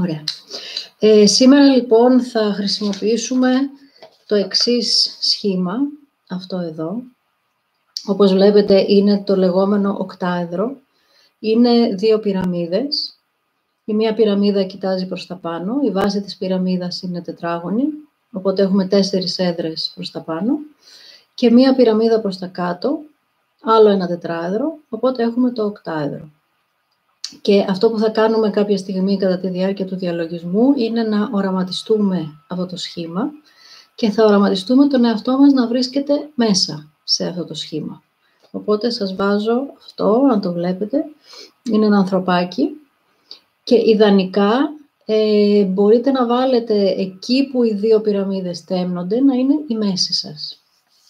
Ωραία. Ε, σήμερα λοιπόν θα χρησιμοποιήσουμε το εξής σχήμα, αυτό εδώ. Όπως βλέπετε είναι το λεγόμενο οκτάεδρο. Είναι δύο πυραμίδες. Η μία πυραμίδα κοιτάζει προς τα πάνω, η βάση της πυραμίδας είναι τετράγωνη, οπότε έχουμε τέσσερις έδρες προς τα πάνω και μία πυραμίδα προς τα κάτω, άλλο ένα τετράεδρο, οπότε έχουμε το οκτάεδρο. Και αυτό που θα κάνουμε κάποια στιγμή κατά τη διάρκεια του διαλογισμού είναι να οραματιστούμε αυτό το σχήμα και θα οραματιστούμε τον εαυτό μας να βρίσκεται μέσα σε αυτό το σχήμα. Οπότε σας βάζω αυτό, αν το βλέπετε, είναι ένα ανθρωπάκι και ιδανικά ε, μπορείτε να βάλετε εκεί που οι δύο πυραμίδες τέμνονται να είναι η μέση σας.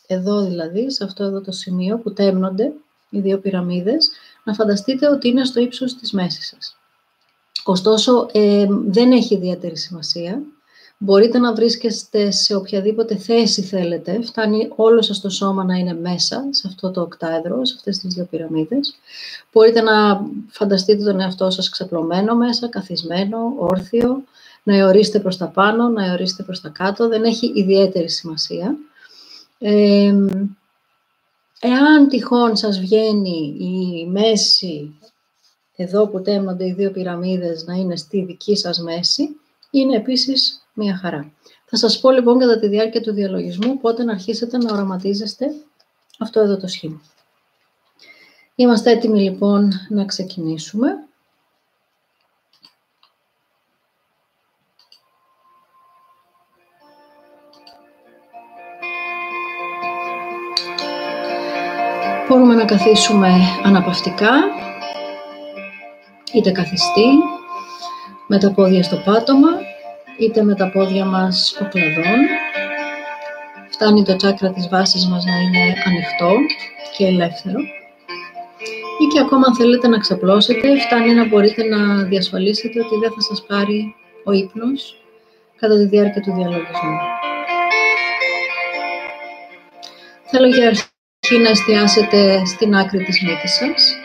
Εδώ δηλαδή, σε αυτό εδώ το σημείο που τέμνονται οι δύο πυραμίδες, να φανταστείτε ότι είναι στο ύψος της μέσης σας. Ωστόσο, ε, δεν έχει ιδιαίτερη σημασία. Μπορείτε να βρίσκεστε σε οποιαδήποτε θέση θέλετε. Φτάνει όλο σας το σώμα να είναι μέσα, σε αυτό το οκτάεδρο, σε αυτές τις δύο πυραμίδες. Μπορείτε να φανταστείτε τον εαυτό σας ξαπλωμένο μέσα, καθισμένο, όρθιο, να αιωρίσετε προς τα πάνω, να αιωρίσετε προς τα κάτω. Δεν έχει ιδιαίτερη σημασία. Ε, Εάν τυχόν σας βγαίνει η μέση, εδώ που τέμνονται οι δύο πυραμίδες, να είναι στη δική σας μέση, είναι επίσης μία χαρά. Θα σας πω λοιπόν κατά τη διάρκεια του διαλογισμού πότε να αρχίσετε να οραματίζεστε αυτό εδώ το σχήμα. Είμαστε έτοιμοι λοιπόν να ξεκινήσουμε. Καθίσουμε αναπαυτικά, είτε καθιστή, με τα πόδια στο πάτωμα, είτε με τα πόδια μας οκλαδών. Φτάνει το τσάκρα της βάσης μας να είναι ανοιχτό και ελεύθερο. Ή και ακόμα αν θέλετε να ξαπλώσετε, φτάνει να μπορείτε να διασφαλίσετε ότι δεν θα σας πάρει ο ύπνος κατά τη διάρκεια του διαλογισμού. Θέλω για αρχή να εστιάσετε στην άκρη της μύτης σας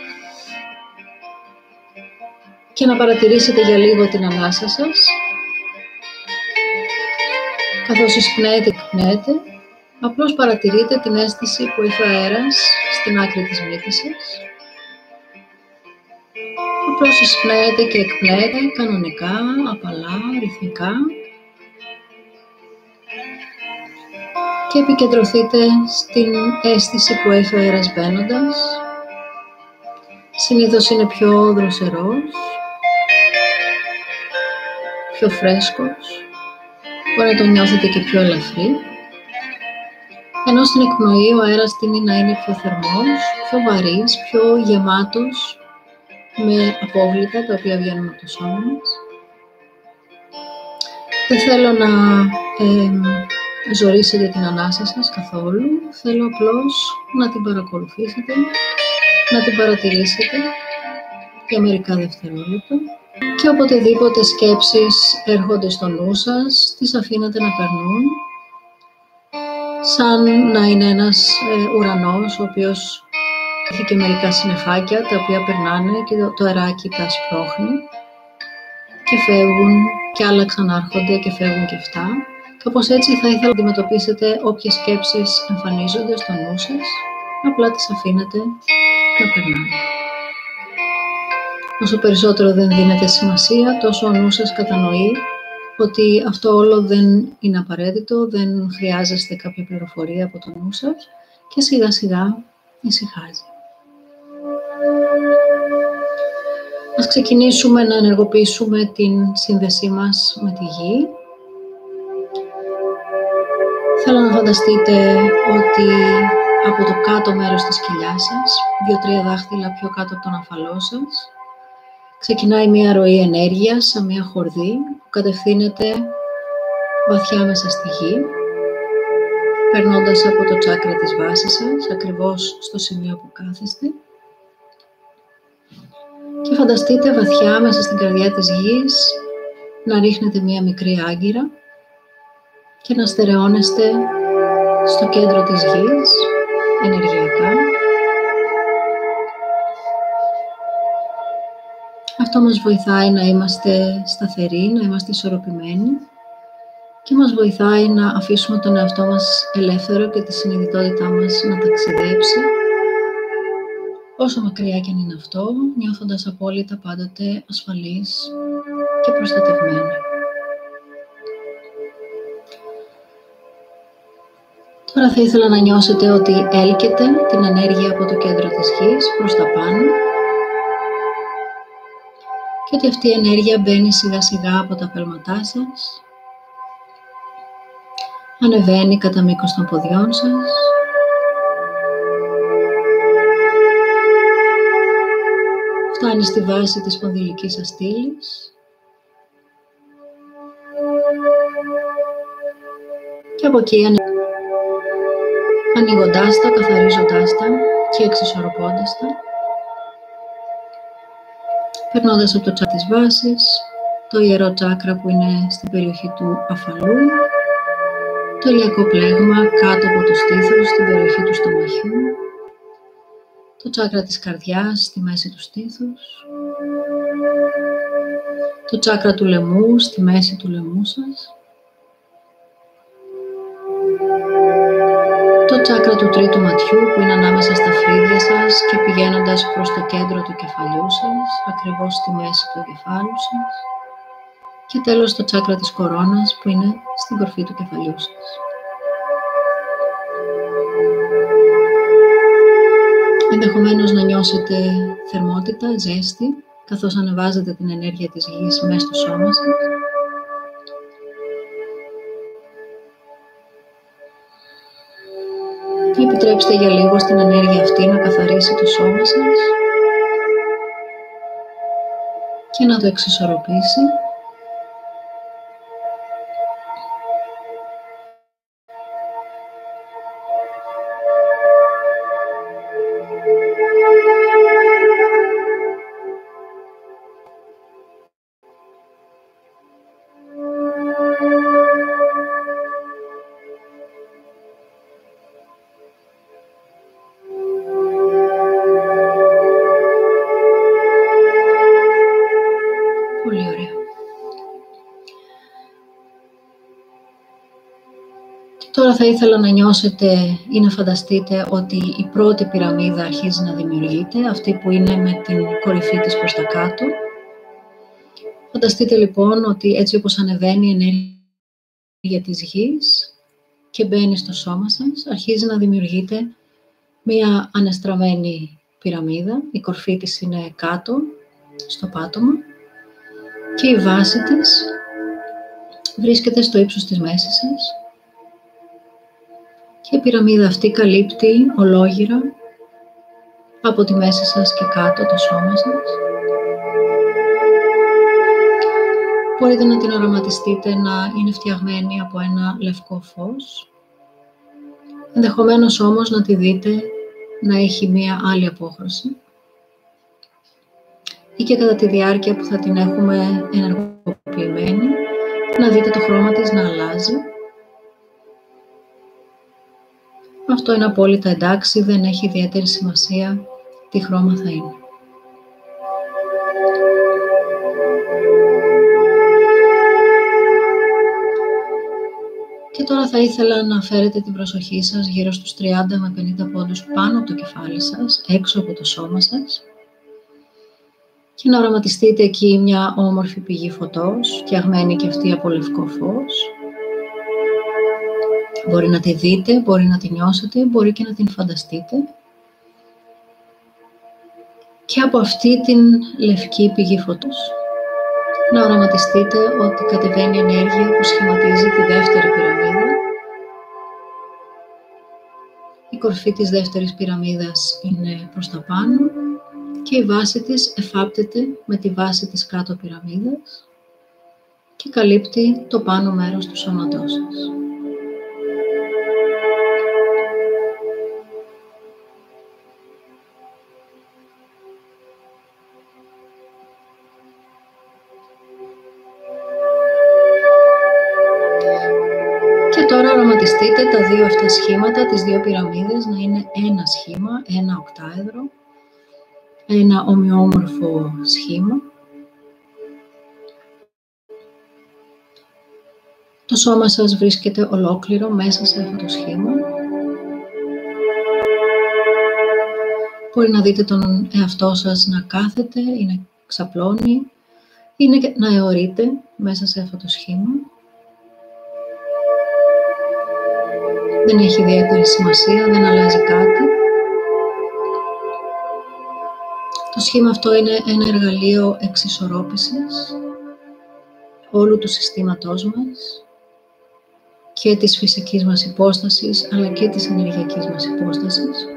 και να παρατηρήσετε για λίγο την ανάσα σας. Καθώς εισπνέετε και εκπνέετε, απλώς παρατηρείτε την αίσθηση που έχει ο αέρας στην άκρη της μύτης σας. Απλώς εισπνέετε και εκπνέετε κανονικά, απαλά, ρυθμικά. Και επικεντρωθείτε στην αίσθηση που έχει ο αέρας μπαίνοντας. Συνήθως είναι πιο δροσερός, πιο φρέσκος, μπορεί να το νιώθετε και πιο ελαφρύ. Ενώ στην εκπνοή ο αέρας τίνει να είναι πιο θερμός, πιο βαρύς, πιο γεμάτος με απόβλητα τα οποία βγαίνουν από το σώμα μας. Δεν θέλω να ζωρίσετε την ανάσα σας καθόλου. Θέλω απλώς να την παρακολουθήσετε, να την παρατηρήσετε για μερικά δευτερόλεπτα. Και οποτεδήποτε σκέψεις έρχονται στο νου σας, τις αφήνετε να περνούν. Σαν να είναι ένας ε, ουρανός ο οποίος έχει και μερικά συννεφάκια τα οποία περνάνε και το, το αεράκι τα σπρώχνει. Και φεύγουν και άλλα ξανάρχονται και φεύγουν και αυτά Κάπως έτσι θα ήθελα να αντιμετωπίσετε όποιες σκέψεις εμφανίζονται στο νου σας, απλά τις αφήνετε να περνάνε. Όσο περισσότερο δεν δίνετε σημασία, τόσο ο νου σας κατανοεί ότι αυτό όλο δεν είναι απαραίτητο, δεν χρειάζεστε κάποια πληροφορία από το νου σας και σιγά σιγά ησυχάζει. Ας ξεκινήσουμε να ενεργοποιήσουμε την σύνδεσή μας με τη γη Θέλω να φανταστείτε ότι από το κάτω μέρος της κοιλιάς σας, δύο-τρία δάχτυλα πιο κάτω από τον αφαλό σας, ξεκινάει μία ροή ενέργειας σαν μία χορδή που κατευθύνεται βαθιά μέσα στη γη, περνώντας από το τσάκρα της βάσης σας, ακριβώς στο σημείο που κάθεστε. Και φανταστείτε βαθιά μέσα στην καρδιά της γης να ρίχνετε μία μικρή άγκυρα και να στερεώνεστε στο κέντρο της γης, ενεργειακά. Αυτό μας βοηθάει να είμαστε σταθεροί, να είμαστε ισορροπημένοι και μας βοηθάει να αφήσουμε τον εαυτό μας ελεύθερο και τη συνειδητότητά μας να ταξιδέψει όσο μακριά και αν είναι αυτό, νιώθοντας απόλυτα πάντοτε ασφαλής και προστατευμένη. Τώρα θα ήθελα να νιώσετε ότι έλκετε την ενέργεια από το κέντρο της γης προς τα πάνω. Και ότι αυτή η ενέργεια μπαίνει σιγά σιγά από τα πέλματά σας, ανεβαίνει κατά μήκος των ποδιών σας, φτάνει στη βάση της σπονδυλικής σας στήλης. Και από εκεί ανοίγοντάς τα, καθαρίζοντάς τα και εξισορροπώντας τα. Περνώντας από το τσάκρα της βάσης, το ιερό τσάκρα που είναι στην περιοχή του αφαλού, το ηλιακό πλέγμα κάτω από το στήθος, στην περιοχή του στομαχιού, το τσάκρα της καρδιάς στη μέση του στήθους, το τσάκρα του λαιμού στη μέση του λαιμού σας, τσάκρα του τρίτου ματιού που είναι ανάμεσα στα φρύδια σας και πηγαίνοντας προς το κέντρο του κεφαλιού σας, ακριβώς στη μέση του κεφάλου σας και τέλος το τσάκρα της κορώνας που είναι στην κορφή του κεφαλιού σας. Ενδεχομένως να νιώσετε θερμότητα, ζέστη, καθώς ανεβάζετε την ενέργεια της γης μέσα στο σώμα σας. Επιτρέψτε για λίγο στην ενέργεια αυτή να καθαρίσει το σώμα σας και να το εξισορροπήσει. Τώρα θα ήθελα να νιώσετε ή να φανταστείτε ότι η πρώτη πυραμίδα αρχίζει να δημιουργείται, αυτή που είναι με την κορυφή της προς τα κάτω. Φανταστείτε λοιπόν ότι έτσι όπως ανεβαίνει η ενέργεια της γης και μπαίνει στο σώμα σας, αρχίζει να δημιουργείται μία ανεστραμμένη πυραμίδα. Η κορφή της είναι κάτω, στο πάτωμα και η βάση της βρίσκεται στο ύψος της μέσης σας και η πυραμίδα αυτή καλύπτει ολόγυρα από τη μέση σας και κάτω το σώμα σας. Μπορείτε να την οραματιστείτε να είναι φτιαγμένη από ένα λευκό φως. Ενδεχομένως όμως να τη δείτε να έχει μία άλλη απόχρωση ή και κατά τη διάρκεια που θα την έχουμε ενεργοποιημένη να δείτε το χρώμα της να αλλάζει Αυτό είναι απόλυτα εντάξει, δεν έχει ιδιαίτερη σημασία τι χρώμα θα είναι. Και τώρα θα ήθελα να φέρετε την προσοχή σας γύρω στους 30 με 50 πόντους πάνω από το κεφάλι σας, έξω από το σώμα σας και να οραματιστείτε εκεί μια όμορφη πηγή φωτός, φτιαγμένη και αυτή από λευκό φως Μπορεί να τη δείτε, μπορεί να τη νιώσετε, μπορεί και να την φανταστείτε. Και από αυτή την λευκή πηγή φωτός να οραματιστείτε ότι κατεβαίνει ενέργεια που σχηματίζει τη δεύτερη πυραμίδα. Η κορφή της δεύτερης πυραμίδας είναι προς τα πάνω και η βάση της εφάπτεται με τη βάση της κάτω πυραμίδας και καλύπτει το πάνω μέρος του σώματός σας. αυτά τα σχήματα, τις δύο πυραμίδες, να είναι ένα σχήμα, ένα οκτάεδρο, ένα ομοιόμορφο σχήμα. Το σώμα σας βρίσκεται ολόκληρο μέσα σε αυτό το σχήμα. Μπορεί να δείτε τον εαυτό σας να κάθεται ή να ξαπλώνει ή να αιωρείται μέσα σε αυτό το σχήμα. Δεν έχει ιδιαίτερη σημασία, δεν αλλάζει κάτι. Το σχήμα αυτό είναι ένα εργαλείο εξισορρόπησης όλου του συστήματός μας και της φυσικής μας υπόστασης, αλλά και της ενεργειακής μας υπόστασης.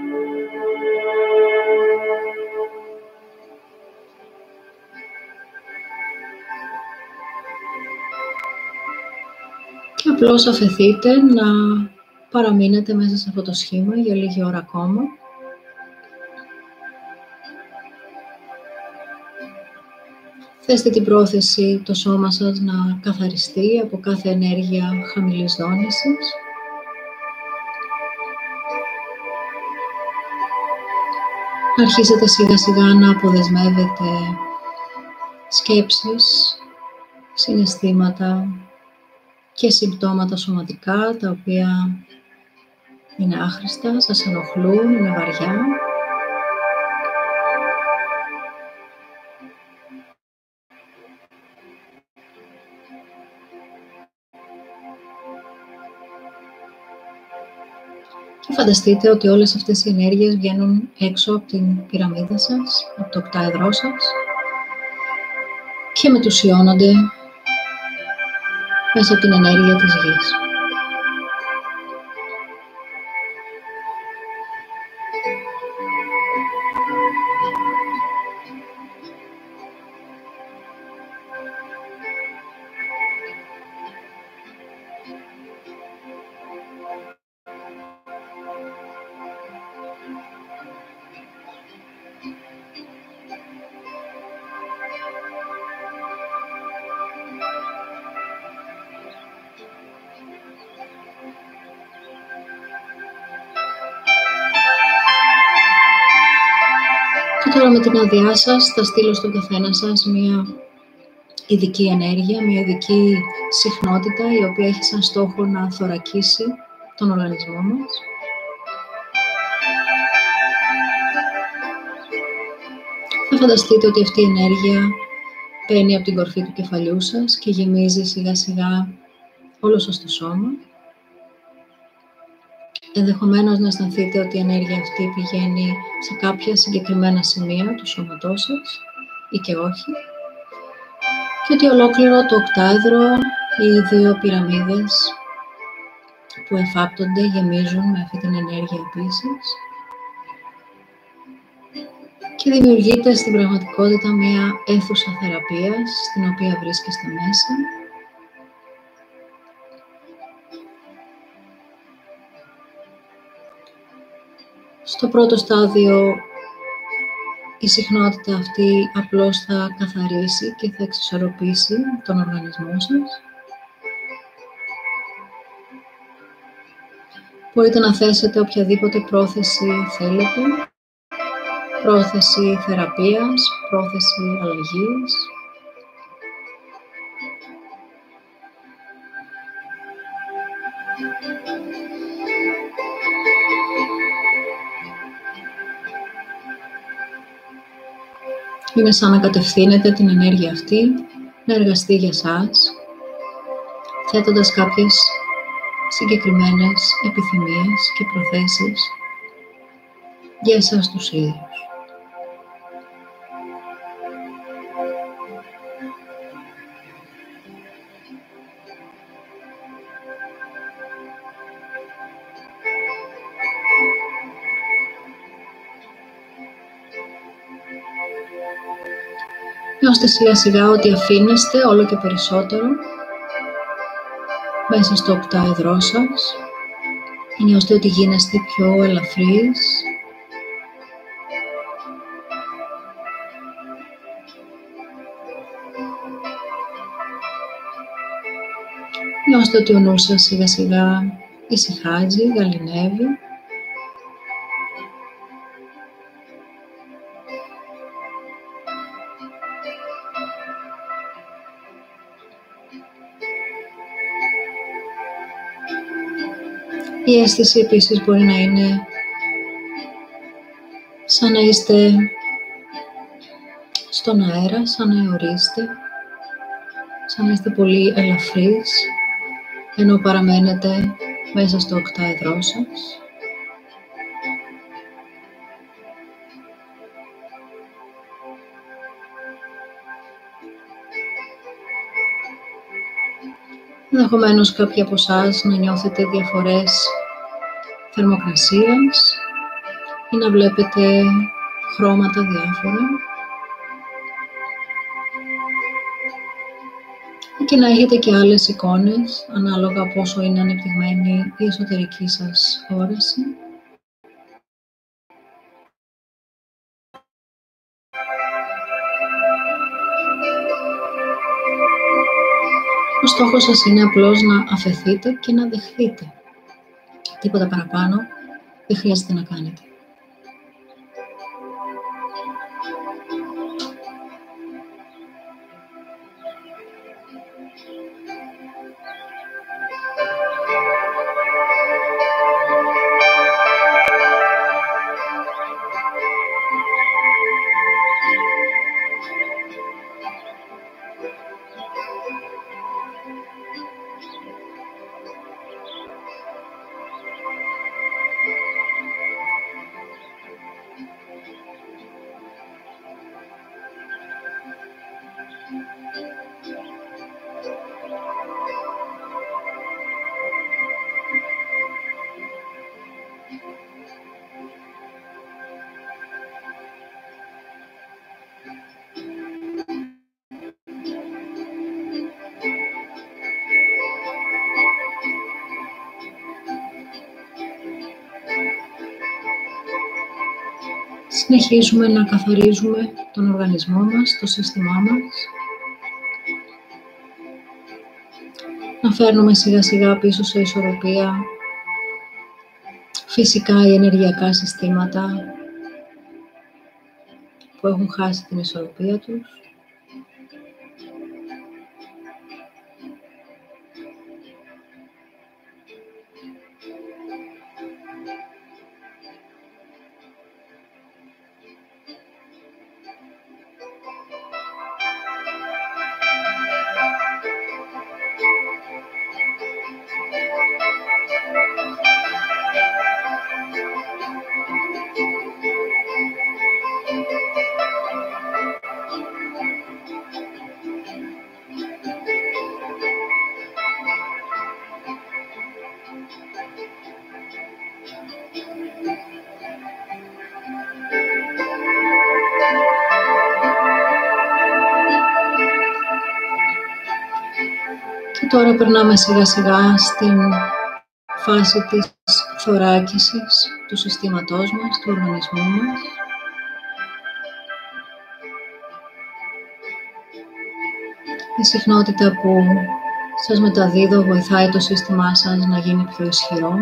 Και απλώς αφαιθείτε να παραμείνετε μέσα σε αυτό το σχήμα για λίγη ώρα ακόμα. Θέστε την πρόθεση το σώμα σας να καθαριστεί από κάθε ενέργεια χαμηλής δόνησης. Αρχίσετε σιγά σιγά να αποδεσμεύετε σκέψεις, συναισθήματα και συμπτώματα σωματικά τα οποία είναι άχρηστα, σας ενοχλούν, είναι βαριά. Και φανταστείτε ότι όλες αυτές οι ενέργειες βγαίνουν έξω από την πυραμίδα σας, από το οκτάεδρό σας και μετουσιώνονται μέσα από την ενέργεια της γης. Με την άδειά σας θα στείλω στον καθένα σας μία ειδική ενέργεια, μία ειδική συχνότητα η οποία έχει σαν στόχο να θωρακίσει τον οργανισμό μας. Θα φανταστείτε ότι αυτή η ενέργεια παίρνει από την κορφή του κεφαλιού σας και γεμίζει σιγά σιγά όλο σας το σώμα. Ενδεχομένως να αισθανθείτε ότι η ενέργεια αυτή πηγαίνει σε κάποια συγκεκριμένα σημεία του σώματός σας ή και όχι. Και ότι ολόκληρο το οκτάεδρο οι δύο πυραμίδες που εφάπτονται γεμίζουν με αυτή την ενέργεια επίσης. Και δημιουργείται στην πραγματικότητα μία αίθουσα θεραπείας στην οποία βρίσκεστε μέσα Στο πρώτο στάδιο η συχνότητα αυτή απλώς θα καθαρίσει και θα εξισορροπήσει τον οργανισμό σας. Μπορείτε να θέσετε οποιαδήποτε πρόθεση θέλετε, πρόθεση θεραπείας, πρόθεση αλλαγής, Είναι σαν να κατευθύνετε την ενέργεια αυτή να εργαστεί για σας, θέτοντας κάποιες συγκεκριμένες επιθυμίες και προθέσεις για εσάς τους ίδιους. Νιώστε σιγά σιγά ότι αφήνεστε όλο και περισσότερο μέσα στο οκτάεδρό σας. Νιώστε ότι γίνεστε πιο ελαφρύς. Νιώστε ότι ο νους σας σιγά σιγά ησυχάζει, γαλινεύει. Η αίσθηση επίσης μπορεί να είναι σαν να είστε στον αέρα, σαν να αιωρείστε, σαν να είστε πολύ ελαφρύς, ενώ παραμένετε μέσα στο οκτάεδρό σας. Ενδεχομένως κάποιοι από εσάς να νιώθετε διαφορές θερμοκρασίας ή να βλέπετε χρώματα διάφορα και να έχετε και άλλες εικόνες ανάλογα πόσο είναι ανεπτυγμένη η εσωτερική σας όραση. Ο στόχος σας είναι απλώς να αφαιθείτε και να δεχθείτε. Τίποτα παραπάνω δεν χρειάζεται να κάνετε. Συνεχίζουμε να καθαρίζουμε τον οργανισμό μας, το σύστημά μας. Να φέρνουμε σιγά σιγά πίσω σε ισορροπία φυσικά οι ενεργειακά συστήματα που έχουν χάσει την ισορροπία τους. Τώρα περνάμε σιγά σιγά στην φάση της θωράκισης του συστήματός μας, του οργανισμού μας. Η συχνότητα που σας μεταδίδω βοηθάει το σύστημά σας να γίνει πιο ισχυρό.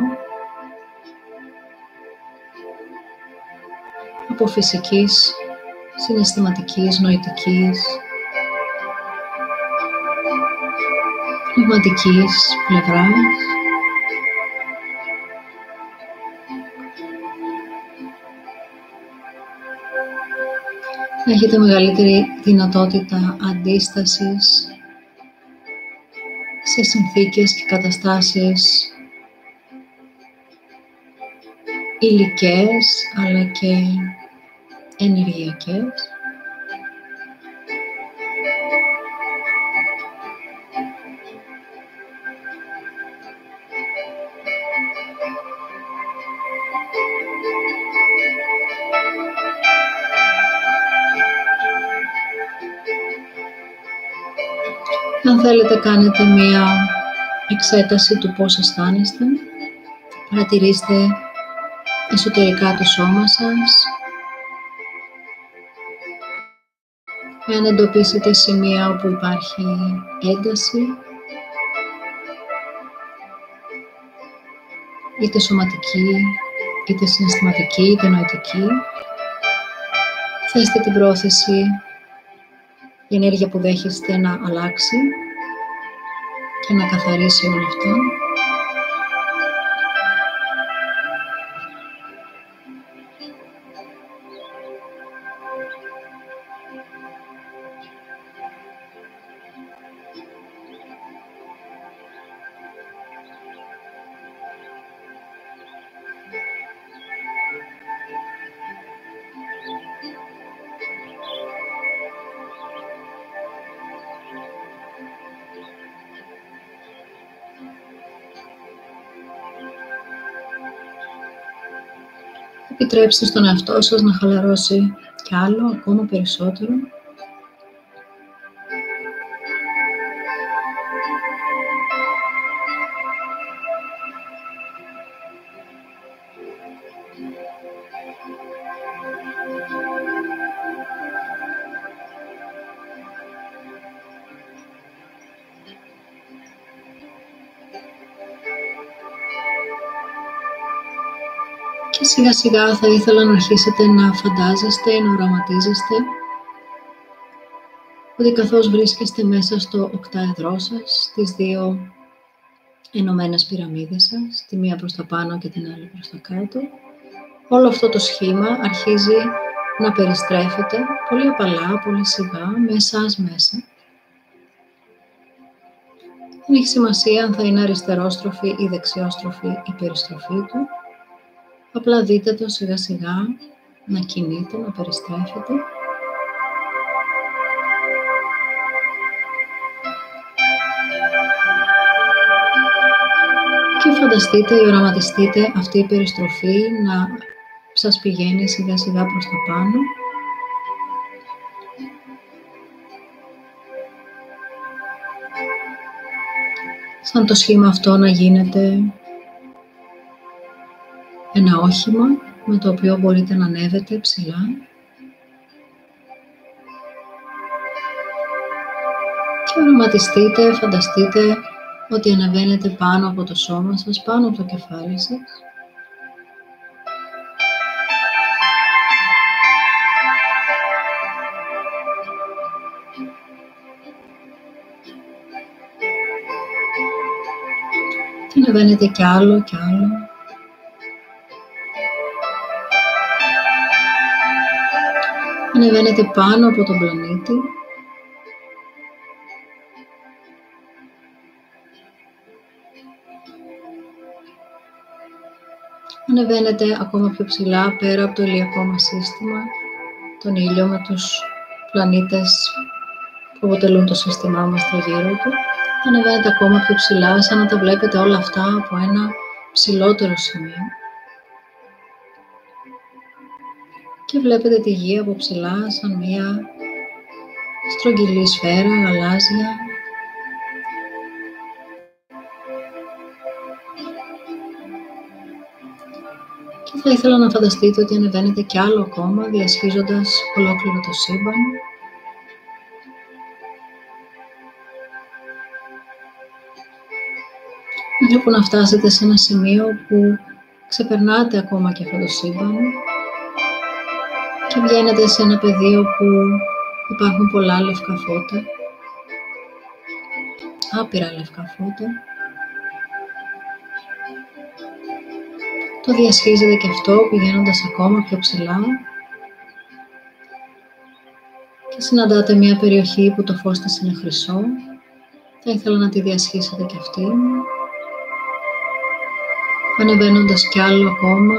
Από φυσικής, συναισθηματικής, νοητικής, πνευματικής πλευράς. Να έχετε μεγαλύτερη δυνατότητα αντίστασης σε συνθήκες και καταστάσεις υλικές αλλά και ενεργειακές. Θέλετε κάνετε μία εξέταση του πώς αισθάνεστε. Παρατηρήστε εσωτερικά το σώμα σας. Εάν εντοπίσετε σημεία όπου υπάρχει ένταση, είτε σωματική, είτε συναισθηματική, είτε νοητική, θέστε την πρόθεση η ενέργεια που δέχεστε να αλλάξει και να καθαρίσει όλα αυτά. Επιτρέψτε στον εαυτό σας να χαλαρώσει κι άλλο, ακόμα περισσότερο; Σιγά σιγά θα ήθελα να αρχίσετε να φαντάζεστε ή να οραματίζεστε ότι καθώς βρίσκεστε μέσα στο οκτάεδρό σας, τις δύο ενωμένες πυραμίδες σας, τη μία προς τα πάνω και την άλλη προς τα κάτω, όλο αυτό το σχήμα αρχίζει να περιστρέφεται πολύ απαλά, πολύ σιγά, με εσάς μέσα. Δεν έχει σημασία αν θα είναι αριστερόστροφη ή δεξιόστροφη η περιστροφή του. Απλά δείτε το σιγά σιγά να κινείται, να περιστρέφεται. Και φανταστείτε ή οραματιστείτε αυτή η περιστροφή να σας πηγαίνει σιγά σιγά προς τα πάνω. Σαν το σχήμα αυτό να γίνεται ένα όχημα με το οποίο μπορείτε να ανέβετε ψηλά. Και οραματιστείτε, φανταστείτε ότι ανεβαίνετε πάνω από το σώμα σας, πάνω από το κεφάλι σας. Και ανεβαίνετε κι άλλο κι άλλο. Ανεβαίνετε πάνω από τον πλανήτη. Ανεβαίνετε ακόμα πιο ψηλά πέρα από το ηλιακό μας σύστημα, τον ήλιο με τους πλανήτες που αποτελούν το σύστημά μας στο γύρο του. Ανεβαίνετε ακόμα πιο ψηλά, σαν να τα βλέπετε όλα αυτά από ένα ψηλότερο σημείο. Και βλέπετε τη γη από ψηλά σαν μία στρογγυλή σφαίρα, γαλάζια. Και θα ήθελα να φανταστείτε ότι ανεβαίνετε κι άλλο ακόμα, διασχίζοντας ολόκληρο το σύμπαν. Μέχρι που να φτάσετε σε ένα σημείο που ξεπερνάτε ακόμα και αυτό το σύμπαν και βγαίνετε σε ένα πεδίο που υπάρχουν πολλά λευκά φώτα, άπειρα λευκά φώτα. Το διασχίζετε και αυτό πηγαίνοντας ακόμα πιο ψηλά και συναντάτε μια περιοχή που το φως της είναι χρυσό. Θα ήθελα να τη διασχίσετε και αυτή. Ανεβαίνοντας κι άλλο ακόμα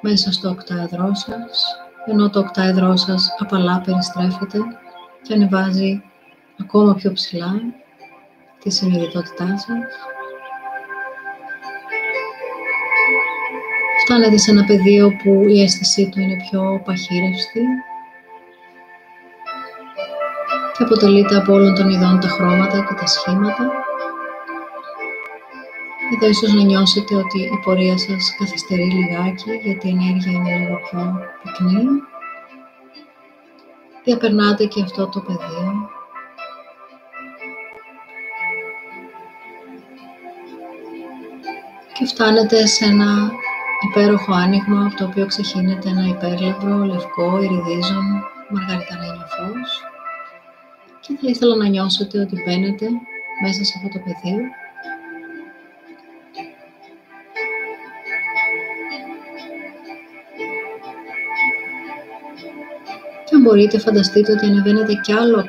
μέσα στο οκτάεδρό σας, ενώ το οκτάεδρό σας απαλά περιστρέφεται και ανεβάζει ακόμα πιο ψηλά τη συνειδητότητά σας. Φτάνετε σε ένα πεδίο που η αίσθησή του είναι πιο παχύρευστη και αποτελείται από όλων των ειδών τα χρώματα και τα σχήματα εδώ ίσως να νιώσετε ότι η πορεία σας καθυστερεί λιγάκι γιατί η ενέργεια είναι λίγο πιο πυκνή. Διαπερνάτε και αυτό το πεδίο. Και φτάνετε σε ένα υπέροχο άνοιγμα από το οποίο ξεχύνεται ένα υπέρλαμπρο, λευκό, ηριδίζον, μαργαριταρένιο φως. Και θα ήθελα να νιώσετε ότι μπαίνετε μέσα σε αυτό το πεδίο μπορείτε φανταστείτε ότι ανεβαίνετε κι άλλο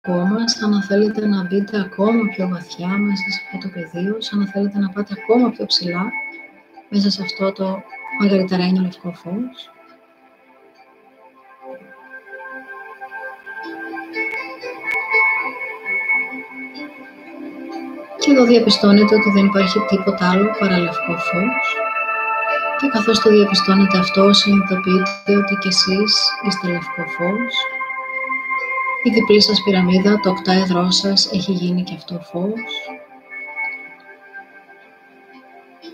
ακόμα, σαν να θέλετε να μπείτε ακόμα πιο βαθιά μέσα σε αυτό το πεδίο, σαν να θέλετε να πάτε ακόμα πιο ψηλά μέσα σε αυτό το μαγαριταρένιο λευκό φως. Και εδώ διαπιστώνετε ότι δεν υπάρχει τίποτα άλλο παρά λευκό φως. Και καθώς το διαπιστώνετε αυτό, συνειδητοποιείτε ότι κι εσείς είστε λευκό φως. Η διπλή σας πυραμίδα, το οκτάεδρό σας, έχει γίνει και αυτό φως.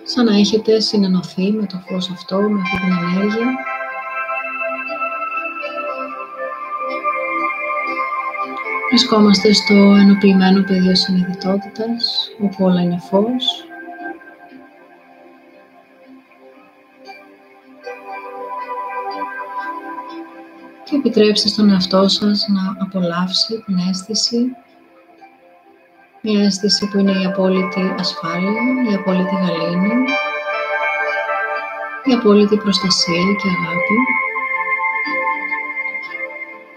Σαν να έχετε συνενωθεί με το φως αυτό, με αυτή την ενέργεια. Βρισκόμαστε στο ενοποιημένο πεδίο συνειδητότητας, όπου όλα είναι φως. Και επιτρέψτε στον εαυτό σας να απολαύσει την αίσθηση μια αίσθηση που είναι η απόλυτη ασφάλεια, η απόλυτη γαλήνη, η απόλυτη προστασία και αγάπη.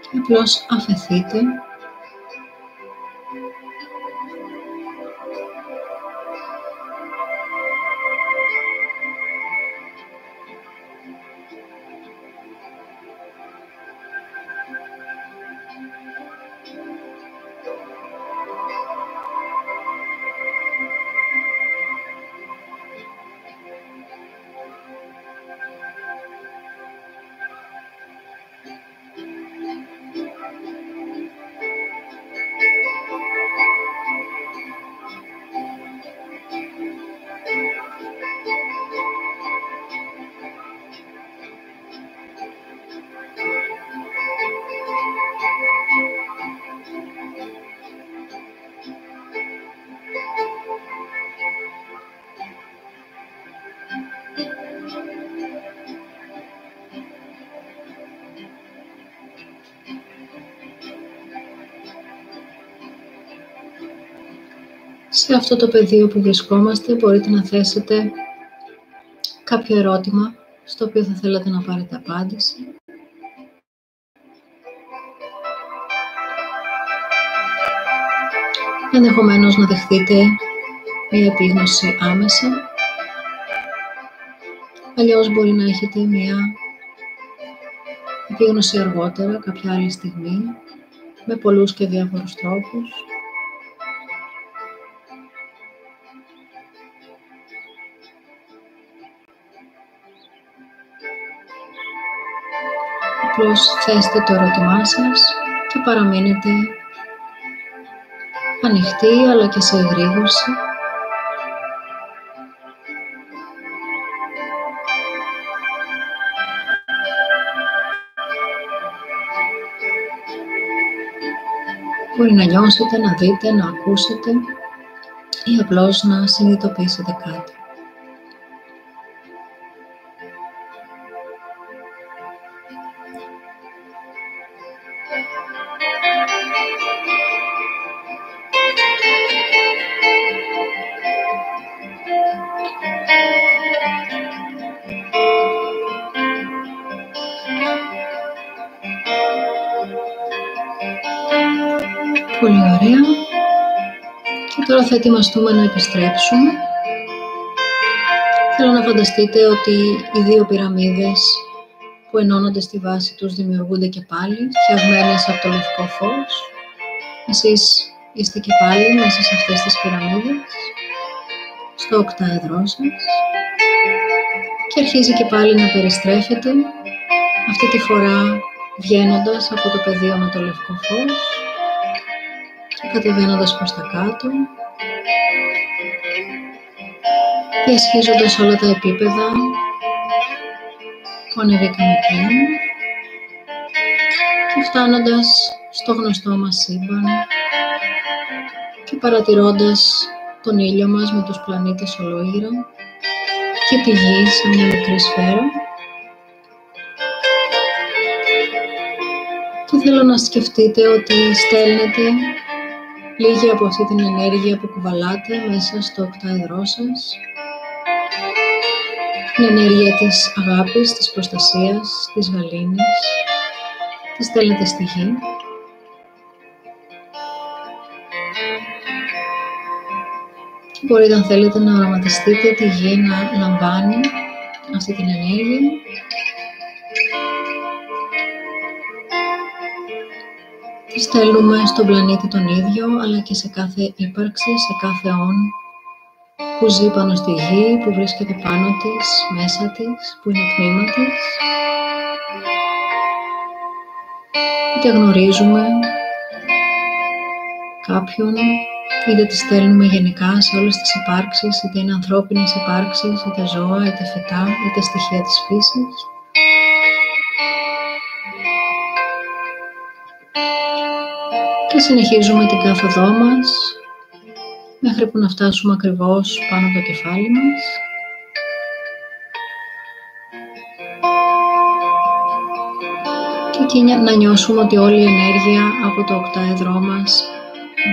Και απλώς αφαιθείτε Σε αυτό το πεδίο που βρισκόμαστε μπορείτε να θέσετε κάποιο ερώτημα στο οποίο θα θέλατε να πάρετε απάντηση. Ενδεχομένως να δεχτείτε μία επίγνωση άμεσα. Αλλιώς μπορεί να έχετε μία επίγνωση αργότερα, κάποια άλλη στιγμή, με πολλούς και διάφορους τρόπους. Απλώς θέστε το ερώτημά σας και παραμείνετε ανοιχτοί αλλά και σε εγρήγορση. Μπορεί να νιώσετε, να δείτε, να ακούσετε ή απλώς να συνειδητοποιήσετε κάτι. Πολύ ωραία. Και τώρα θα ετοιμαστούμε να επιστρέψουμε. Θέλω να φανταστείτε ότι οι δύο πυραμίδες που ενώνονται στη βάση τους δημιουργούνται και πάλι, φτιαγμένες από το λευκό φως. Εσείς είστε και πάλι μέσα σε αυτές τις πυραμίδες, στο οκτάεδρό σας και αρχίζει και πάλι να περιστρέφεται, αυτή τη φορά βγαίνοντας από το πεδίο με το λευκό φως και κατεβαίνοντας προς τα κάτω, διασχίζοντας όλα τα επίπεδα που ανεβήκαμε πριν και φτάνοντας στο γνωστό μας σύμπαν και παρατηρώντας τον ήλιο μας με τους πλανήτες ολόγυρα και τη γη σε μια μικρή σφαίρα. Και θέλω να σκεφτείτε ότι στέλνετε λίγη από αυτή την ενέργεια που κουβαλάτε μέσα στο οκτάεδρό σας την ενέργεια της αγάπης, της προστασίας, της γαλήνης, της στέλνετε στη γη. Και μπορείτε αν θέλετε να οραματιστείτε τη γη να λαμβάνει αυτή την ενέργεια. Τη στέλνουμε στον πλανήτη τον ίδιο, αλλά και σε κάθε ύπαρξη, σε κάθε όν που ζει πάνω στη γη, που βρίσκεται πάνω της, μέσα της, που είναι τμήμα της. Είτε γνωρίζουμε κάποιον, είτε τη στέλνουμε γενικά σε όλες τις υπάρξεις, είτε είναι ανθρώπινες υπάρξεις, είτε ζώα, είτε φυτά, είτε στοιχεία της φύσης. Και συνεχίζουμε την κάθοδό μας μέχρι που να φτάσουμε ακριβώς πάνω από το κεφάλι μας. Και εκεί να νιώσουμε ότι όλη η ενέργεια από το οκτάεδρό μας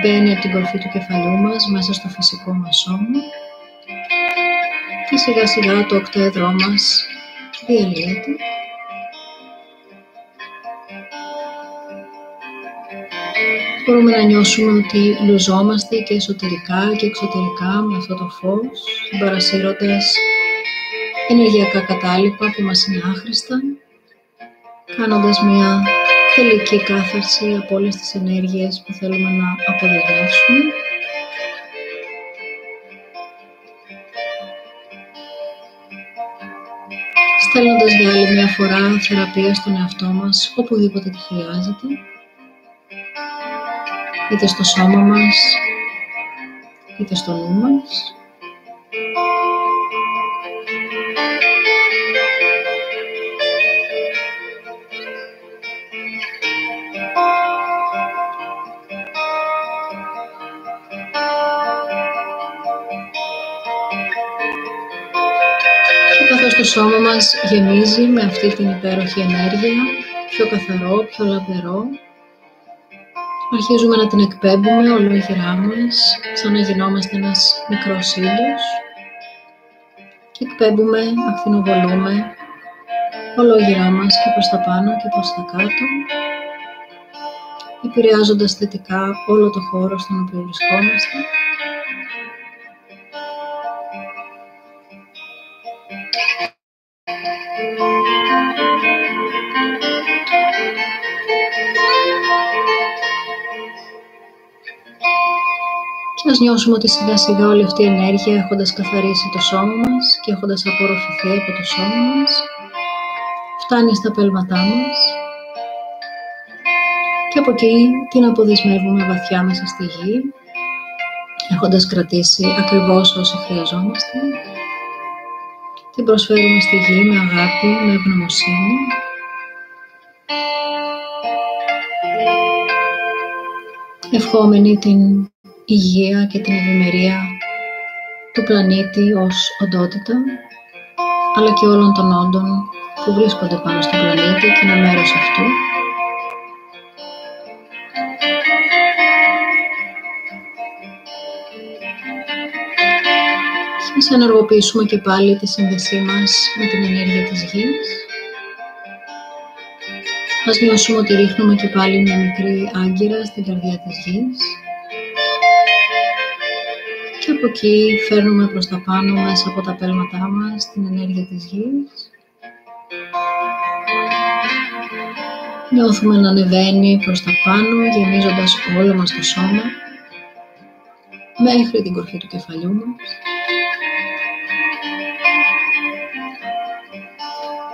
μπαίνει από την κορφή του κεφαλιού μας μέσα στο φυσικό μας σώμα και σιγά σιγά το οκτάεδρό μας διαλύεται μπορούμε να νιώσουμε ότι λουζόμαστε και εσωτερικά και εξωτερικά με αυτό το φως, συμπαρασύροντας ενεργειακά κατάλοιπα που μας είναι άχρηστα, κάνοντας μια τελική κάθαρση από όλες τις ενέργειες που θέλουμε να αποδεσμεύσουμε. στέλνοντας για άλλη μια φορά θεραπεία στον εαυτό μας οπουδήποτε τη χρειάζεται είτε στο σώμα μας, είτε στο νου μας. Και καθώς το σώμα μας γεμίζει με αυτή την υπέροχη ενέργεια, πιο καθαρό, πιο λαμπερό, Αρχίζουμε να την εκπέμπουμε ολόγυρά μας, σαν να γινόμαστε ένας μικρός ήλιος. Και εκπέμπουμε, ακτινοβολούμε ολόγυρά μας και προς τα πάνω και προς τα κάτω επηρεάζοντας θετικά όλο το χώρο στον οποίο βρισκόμαστε ας νιώσουμε ότι σιγά σιγά όλη αυτή η ενέργεια έχοντας καθαρίσει το σώμα μας και έχοντας απορροφηθεί από το σώμα μας. Φτάνει στα πέλματά μας. Και από εκεί την αποδεσμεύουμε βαθιά μέσα στη γη έχοντας κρατήσει ακριβώς όσο χρειαζόμαστε. Την προσφέρουμε στη γη με αγάπη, με ευγνωμοσύνη. Ευχόμενη την υγεία και την ευημερία του πλανήτη ως οντότητα, αλλά και όλων των όντων που βρίσκονται πάνω στον πλανήτη και είναι μέρος αυτού. Και ας ενεργοποιήσουμε και πάλι τη σύνδεσή μας με την ενέργεια της γης. Ας νιώσουμε ότι ρίχνουμε και πάλι μια μικρή άγκυρα στην καρδιά της γης και από εκεί φέρνουμε προς τα πάνω μέσα από τα πέλματά μας την ενέργεια της γης. Νιώθουμε να ανεβαίνει προς τα πάνω, γεμίζοντας όλο μας το σώμα, μέχρι την κορφή του κεφαλιού μας.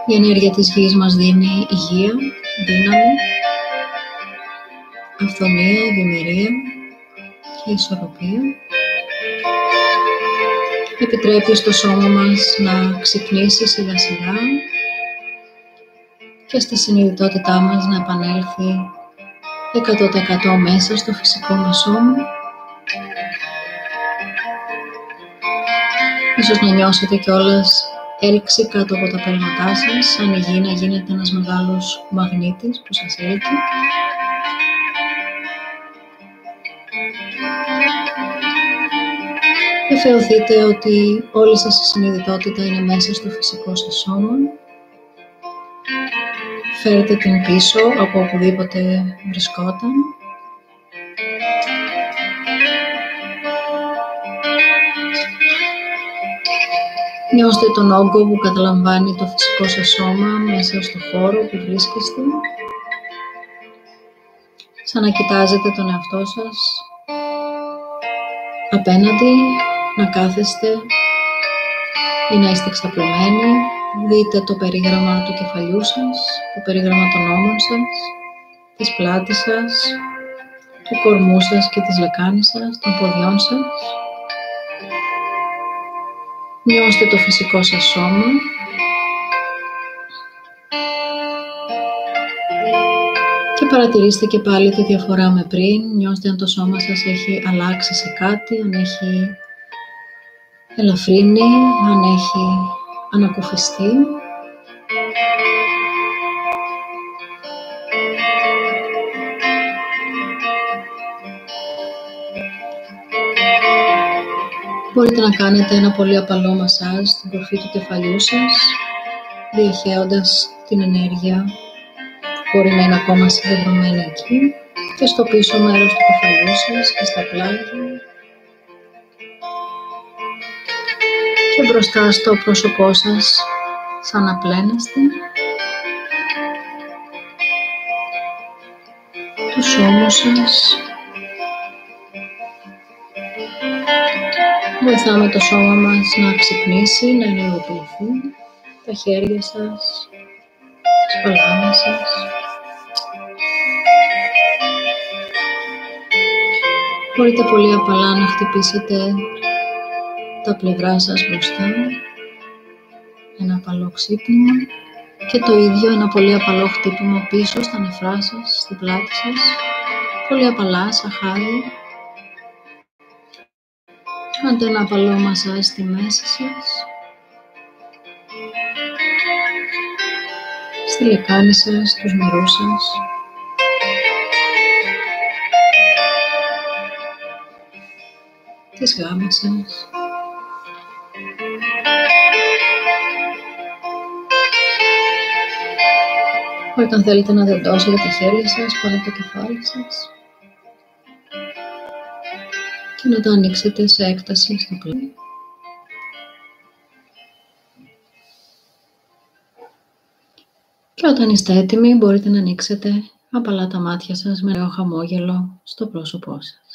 Η ενέργεια της γης μας δίνει υγεία, δύναμη, αυθονία, ευημερία και ισορροπία επιτρέπει στο σώμα μας να ξυπνήσει σιγά σιγά και στη συνειδητότητά μας να επανέλθει 100% μέσα στο φυσικό μας σώμα. Ίσως να νιώσετε κιόλας έλξη κάτω από τα πέλματά σας, σαν η γη να γίνεται ένας μεγάλος μαγνήτης που σας έλκει. Και θεωθείτε ότι όλη σας η συνειδητότητα είναι μέσα στο φυσικό σας σώμα; Φέρετε την πίσω από οπουδήποτε βρισκόταν; Νιώστε τον όγκο που καταλαμβάνει το φυσικό σας σώμα μέσα στο χώρο που βρίσκεστε; Σαν να κοιτάζετε τον εαυτό σας απέναντι να κάθεστε ή να είστε ξαπλωμένοι. Δείτε το περίγραμμα του κεφαλιού σας, το περίγραμμα των ώμων σας, της πλάτης σας, του κορμού σας και της λεκάνης σας, των ποδιών σας. Νιώστε το φυσικό σας σώμα. Και παρατηρήστε και πάλι τη διαφορά με πριν. Νιώστε αν το σώμα σας έχει αλλάξει σε κάτι, αν έχει ελαφρύνει, αν έχει ανακουφιστεί. Μπορείτε να κάνετε ένα πολύ απαλό μασάζ στην κορφή του κεφαλιού σας, διαχέοντας την ενέργεια που μπορεί να είναι ακόμα συγκεντρωμένη εκεί και στο πίσω μέρος του κεφαλιού σας και στα πλάγια και μπροστά στο πρόσωπό σας σαν να πλένεστε. Τους ώμους σας. Βοηθάμε το σώμα μας να ξυπνήσει, να ενεργοποιηθεί, τα χέρια σας, τις παλάμες σας. Μπορείτε πολύ απαλά να χτυπήσετε τα πλευρά σας μπροστά, ένα απαλό ξύπνημα και το ίδιο ένα πολύ απαλό χτύπημα πίσω στα νεφρά σας, στην πλάτη σας, πολύ απαλά, σαν χάρη, Κάντε ένα απαλό μασάζ στη μέση σας. Στη λεκάνη σας, στους μερούς σας. Τις γάμες σας. Όταν θέλετε να δεντώσετε τα χέρια σας, πάρετε το κεφάλι σας και να το ανοίξετε σε έκταση στο πλάι. Και όταν είστε έτοιμοι μπορείτε να ανοίξετε απαλά τα μάτια σας με ωραίο χαμόγελο στο πρόσωπό σας.